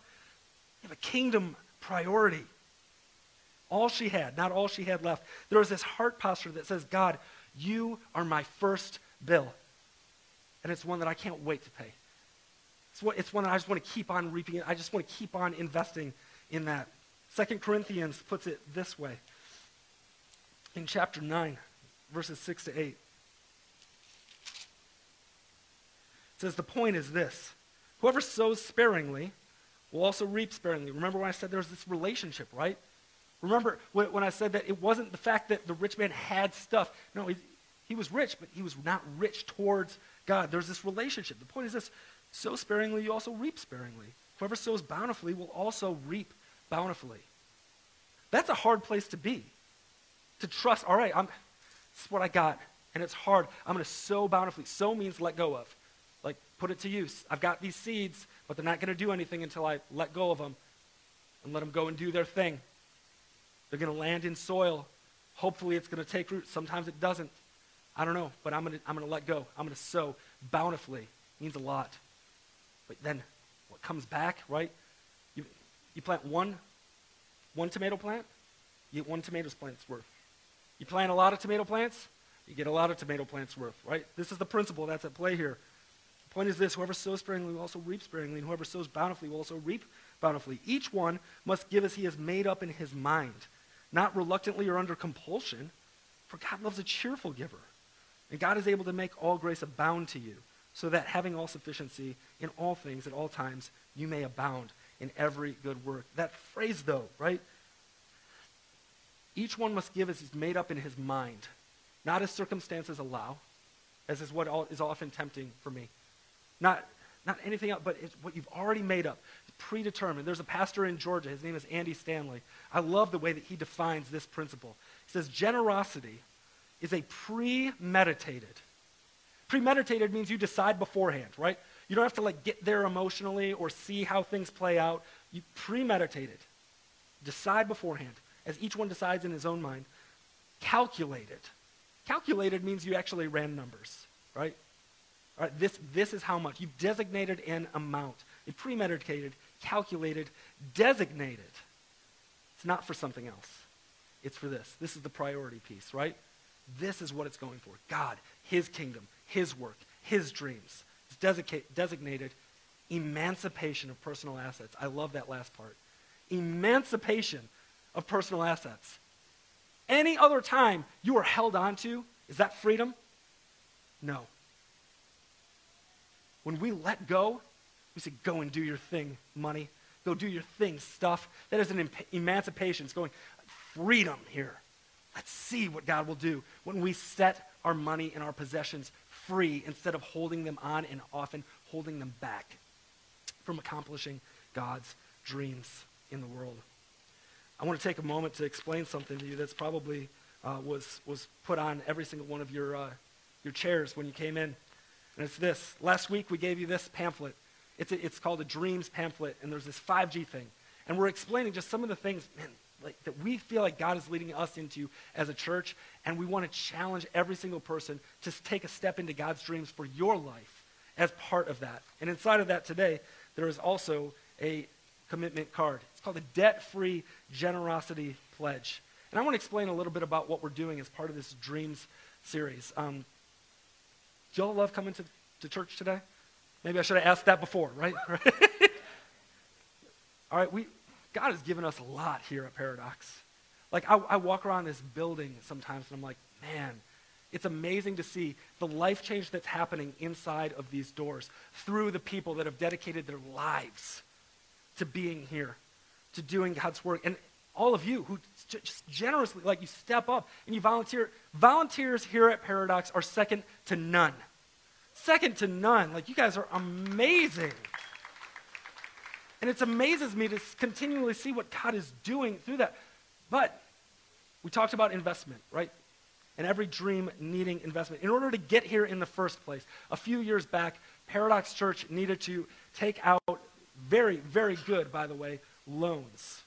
You have a kingdom priority. All she had, not all she had left. There was this heart posture that says, God, you are my first bill and it's one that I can't wait to pay. It's one, it's one that I just want to keep on reaping. I just want to keep on investing in that. Second Corinthians puts it this way in chapter 9, verses 6 to 8. It says, The point is this whoever sows sparingly will also reap sparingly. Remember when I said there was this relationship, right? Remember when I said that it wasn't the fact that the rich man had stuff. No, he, he was rich, but he was not rich towards God. There's this relationship. The point is this sow sparingly, you also reap sparingly. Whoever sows bountifully will also reap bountifully. That's a hard place to be. To trust, all right, I'm, this is what I got, and it's hard. I'm going to sow bountifully. Sow means let go of. Like, put it to use. I've got these seeds, but they're not going to do anything until I let go of them and let them go and do their thing. They're going to land in soil. Hopefully, it's going to take root. Sometimes it doesn't. I don't know, but I'm going to I'm going to let go. I'm going to sow bountifully. It means a lot. But then what comes back, right? You, you plant one, one tomato plant, you get one tomato plant's worth. You plant a lot of tomato plants, you get a lot of tomato plants worth, right? This is the principle that's at play here. Point is this whoever sows sparingly will also reap sparingly, and whoever sows bountifully will also reap bountifully. Each one must give as he has made up in his mind, not reluctantly or under compulsion, for God loves a cheerful giver. And God is able to make all grace abound to you, so that having all sufficiency in all things at all times, you may abound in every good work. That phrase, though, right? Each one must give as he's made up in his mind, not as circumstances allow, as is what is often tempting for me. Not, not anything else, but it's what you've already made up, It's predetermined. There's a pastor in Georgia, his name is Andy Stanley. I love the way that he defines this principle. He says, generosity is a premeditated. Premeditated means you decide beforehand, right? You don't have to like get there emotionally or see how things play out. You premeditate it. Decide beforehand as each one decides in his own mind, calculated. Calculated means you actually ran numbers, right? This, this is how much. You've designated an amount. You premeditated, calculated, designated. It's not for something else. It's for this. This is the priority piece, right? This is what it's going for. God, His kingdom, His work, His dreams. It's designated emancipation of personal assets. I love that last part. Emancipation of personal assets. Any other time you are held onto, is that freedom? No. When we let go, we say, go and do your thing, money. Go do your thing, stuff. That is an em- emancipation. It's going, freedom here. Let's see what God will do when we set our money and our possessions free instead of holding them on and often holding them back from accomplishing God's dreams in the world. I want to take a moment to explain something to you that's probably uh, was, was put on every single one of your, uh, your chairs when you came in. And it's this. Last week we gave you this pamphlet. It's, a, it's called a Dreams pamphlet, and there's this 5G thing. And we're explaining just some of the things man, like, that we feel like God is leading us into as a church, and we want to challenge every single person to take a step into God's dreams for your life as part of that. And inside of that today, there is also a commitment card. It's called the Debt Free Generosity Pledge. And I want to explain a little bit about what we're doing as part of this Dreams series. Um, do y'all love coming to, to church today? Maybe I should have asked that before, [laughs] right? All right, we, God has given us a lot here at Paradox. Like, I, I walk around this building sometimes and I'm like, man, it's amazing to see the life change that's happening inside of these doors through the people that have dedicated their lives to being here, to doing God's work. And all of you who just generously, like you step up and you volunteer. Volunteers here at Paradox are second to none. Second to none. Like you guys are amazing. And it amazes me to continually see what God is doing through that. But we talked about investment, right? And every dream needing investment. In order to get here in the first place, a few years back, Paradox Church needed to take out very, very good, by the way, loans.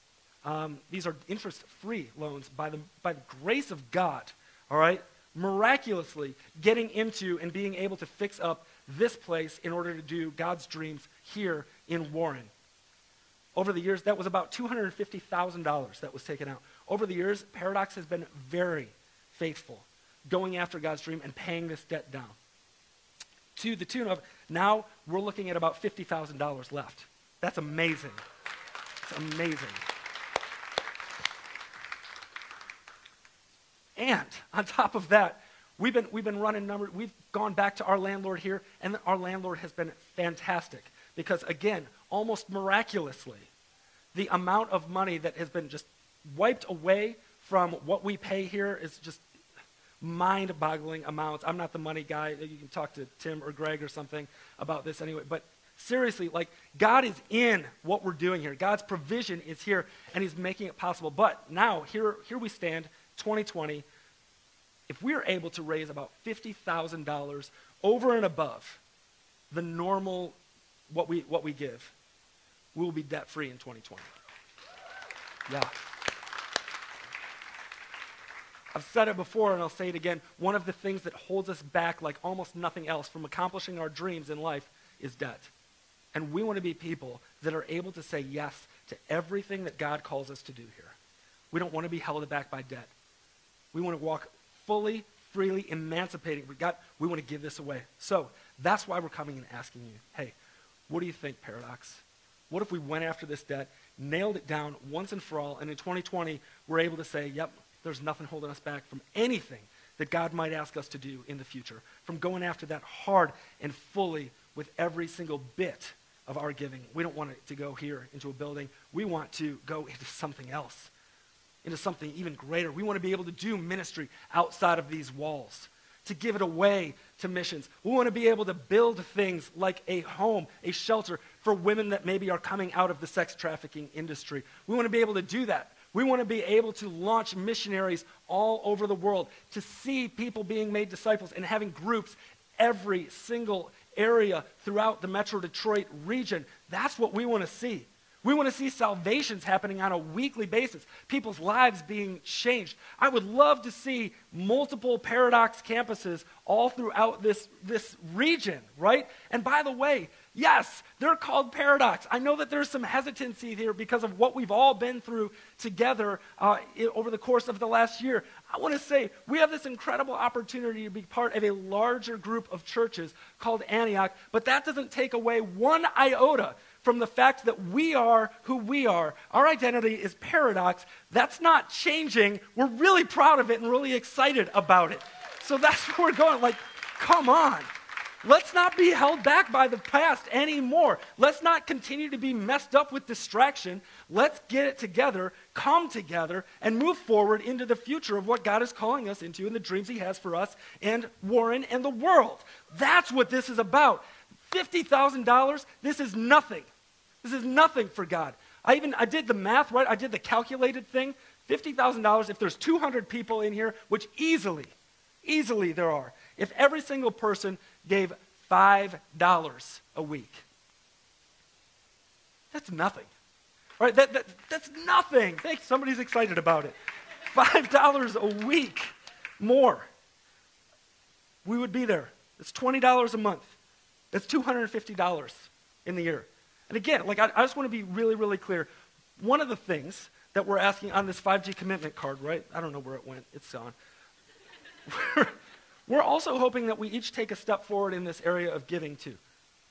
Um, these are interest free loans by the, by the grace of God, all right? Miraculously getting into and being able to fix up this place in order to do God's dreams here in Warren. Over the years, that was about $250,000 that was taken out. Over the years, Paradox has been very faithful, going after God's dream and paying this debt down. To the tune of now we're looking at about $50,000 left. That's amazing. It's amazing. And [laughs] on top of that, we've been, we've been running numbers. We've gone back to our landlord here, and our landlord has been fantastic. Because, again, almost miraculously, the amount of money that has been just wiped away from what we pay here is just mind boggling amounts. I'm not the money guy. You can talk to Tim or Greg or something about this anyway. But seriously, like, God is in what we're doing here. God's provision is here, and He's making it possible. But now, here, here we stand, 2020. If we're able to raise about $50,000 over and above the normal, what we, what we give, we will be debt free in 2020. Yeah. I've said it before and I'll say it again. One of the things that holds us back, like almost nothing else, from accomplishing our dreams in life is debt. And we want to be people that are able to say yes to everything that God calls us to do here. We don't want to be held back by debt. We want to walk fully, freely, emancipating. We, got, we want to give this away. So that's why we're coming and asking you hey, what do you think, Paradox? What if we went after this debt, nailed it down once and for all, and in 2020, we're able to say, yep, there's nothing holding us back from anything that God might ask us to do in the future, from going after that hard and fully with every single bit of our giving. We don't want it to go here into a building. We want to go into something else, into something even greater. We want to be able to do ministry outside of these walls, to give it away to missions. We want to be able to build things like a home, a shelter for women that maybe are coming out of the sex trafficking industry. We want to be able to do that. We want to be able to launch missionaries all over the world, to see people being made disciples and having groups every single area throughout the Metro Detroit region. That's what we want to see. We want to see salvations happening on a weekly basis, people's lives being changed. I would love to see multiple Paradox campuses all throughout this, this region, right? And by the way, yes, they're called Paradox. I know that there's some hesitancy here because of what we've all been through together uh, over the course of the last year. I want to say we have this incredible opportunity to be part of a larger group of churches called Antioch, but that doesn't take away one iota from the fact that we are who we are. Our identity is paradox. That's not changing. We're really proud of it and really excited about it. So that's [laughs] where we're going. Like, come on. Let's not be held back by the past anymore. Let's not continue to be messed up with distraction. Let's get it together, come together, and move forward into the future of what God is calling us into and the dreams He has for us and Warren and the world. That's what this is about. $50,000, this is nothing. This is nothing for God. I even I did the math, right? I did the calculated thing. $50,000 if there's 200 people in here, which easily easily there are. If every single person gave $5 a week. That's nothing. Right? That, that, that's nothing. Thanks. Somebody's excited about it. $5 a week more. We would be there. It's $20 a month. That's $250 in the year. And again, like I, I just want to be really, really clear. One of the things that we're asking on this 5G commitment card, right? I don't know where it went. It's gone. [laughs] we're also hoping that we each take a step forward in this area of giving too,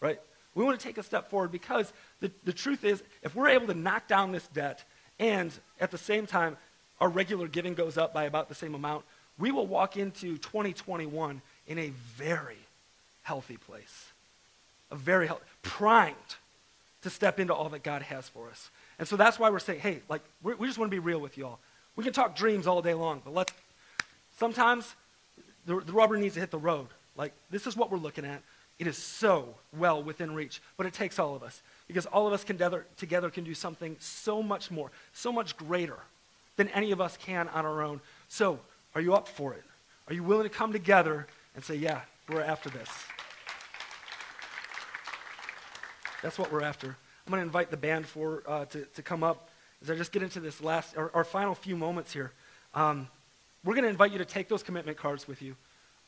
right? We want to take a step forward because the, the truth is, if we're able to knock down this debt and at the same time our regular giving goes up by about the same amount, we will walk into 2021 in a very healthy place. A very healthy, primed to step into all that God has for us. And so that's why we're saying, hey, like, we just want to be real with y'all. We can talk dreams all day long, but let's, sometimes the, the rubber needs to hit the road. Like, this is what we're looking at. It is so well within reach, but it takes all of us because all of us can together, together can do something so much more, so much greater than any of us can on our own. So, are you up for it? Are you willing to come together and say, yeah, we're after this? That's what we're after. I'm going to invite the band for, uh, to, to come up as I just get into this last, our, our final few moments here. Um, we're going to invite you to take those commitment cards with you.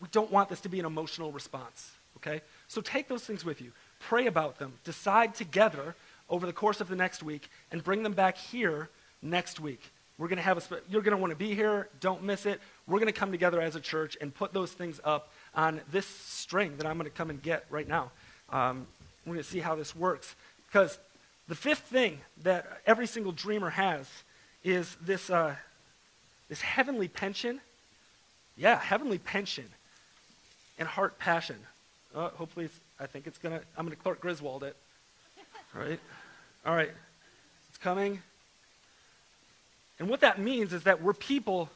We don't want this to be an emotional response, okay? So take those things with you. Pray about them. Decide together over the course of the next week and bring them back here next week. We're going to have a, you're going to want to be here. Don't miss it. We're going to come together as a church and put those things up on this string that I'm going to come and get right now. Um, we're going to see how this works. Because the fifth thing that every single dreamer has is this, uh, this heavenly pension. Yeah, heavenly pension and heart passion. Uh, hopefully, I think it's going to, I'm going to Clark Griswold it. All right? All right. It's coming. And what that means is that we're people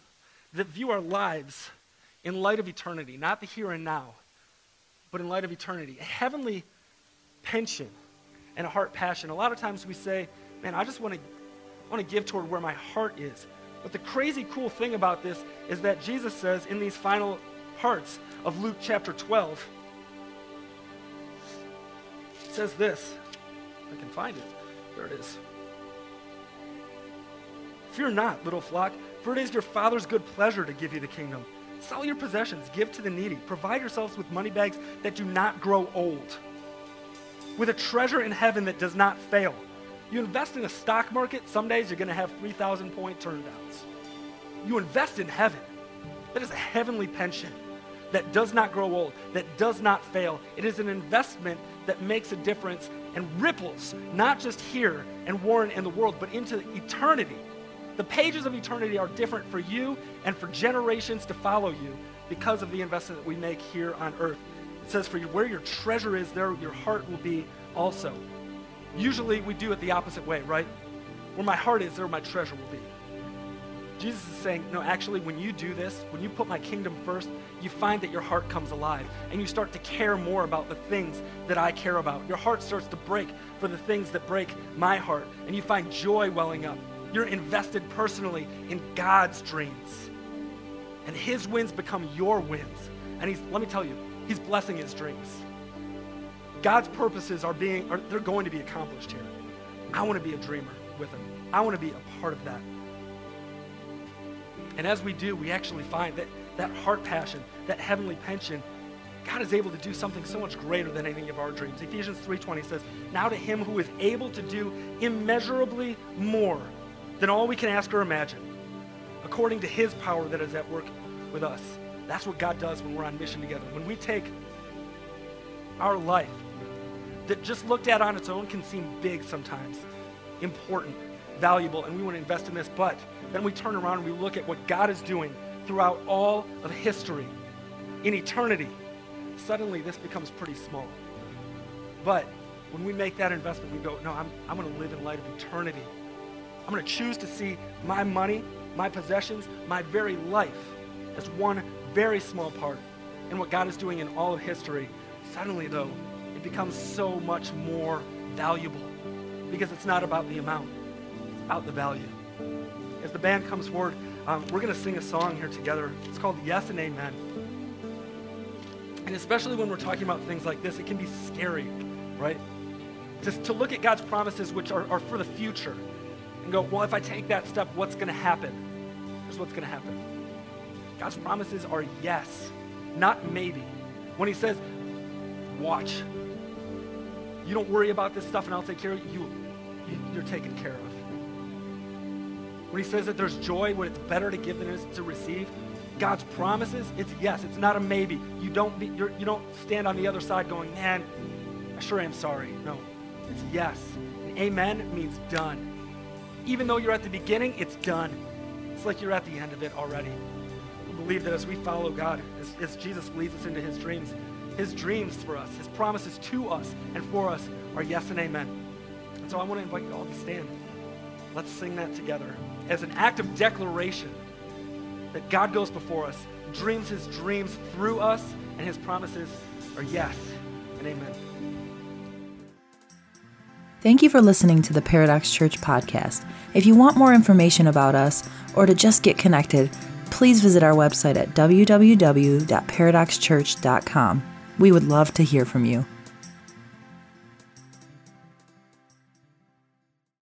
that view our lives in light of eternity, not the here and now, but in light of eternity. A heavenly pension and a heart passion. A lot of times we say, man, I just want to want to give toward where my heart is. But the crazy cool thing about this is that Jesus says in these final parts of Luke chapter 12, it says this. I can find it. There it is. Fear not, little flock, for it is your Father's good pleasure to give you the kingdom. Sell your possessions, give to the needy, provide yourselves with money bags that do not grow old, with a treasure in heaven that does not fail. You invest in a stock market, some days you're going to have 3,000 point turndowns. You invest in heaven. That is a heavenly pension that does not grow old, that does not fail. It is an investment that makes a difference and ripples, not just here and Warren and the world, but into eternity. The pages of eternity are different for you and for generations to follow you because of the investment that we make here on earth. It says, For you, where your treasure is, there your heart will be also. Usually we do it the opposite way, right? Where my heart is, there my treasure will be. Jesus is saying, no, actually, when you do this, when you put my kingdom first, you find that your heart comes alive and you start to care more about the things that I care about. Your heart starts to break for the things that break my heart, and you find joy welling up. You're invested personally in God's dreams. And his wins become your wins. And he's, let me tell you, he's blessing his dreams. God's purposes are being, are, they're going to be accomplished here. I want to be a dreamer with him. I want to be a part of that. And as we do, we actually find that that heart passion, that heavenly pension, God is able to do something so much greater than any of our dreams. Ephesians 3:20 says, "Now to him who is able to do immeasurably more than all we can ask or imagine, according to his power that is at work with us." That's what God does when we're on mission together. When we take our life that just looked at on its own can seem big sometimes, important, valuable, and we want to invest in this, but then we turn around and we look at what God is doing throughout all of history, in eternity. Suddenly, this becomes pretty small. But when we make that investment, we go, no, I'm, I'm going to live in light of eternity. I'm going to choose to see my money, my possessions, my very life as one very small part in what God is doing in all of history. Suddenly, though, it becomes so much more valuable because it's not about the amount, it's about the value as the band comes forward, um, we're going to sing a song here together. It's called Yes and Amen. And especially when we're talking about things like this, it can be scary, right? Just to look at God's promises, which are, are for the future, and go, well, if I take that step, what's going to happen? Here's what's going to happen. God's promises are yes, not maybe. When He says, watch, you don't worry about this stuff and I'll take care of you, you you're taken care of. When he says that there's joy when it's better to give than it is to receive, God's promises, it's yes, it's not a maybe. You don't, be, you're, you don't stand on the other side going, man, I sure am sorry. No, it's yes. And amen means done. Even though you're at the beginning, it's done. It's like you're at the end of it already. Believe that as we follow God, as, as Jesus leads us into his dreams, his dreams for us, his promises to us and for us are yes and amen. And so I want to invite you all to stand. Let's sing that together as an act of declaration that God goes before us, dreams his dreams through us, and his promises are yes and amen. Thank you for listening to the Paradox Church podcast. If you want more information about us or to just get connected, please visit our website at www.paradoxchurch.com. We would love to hear from you.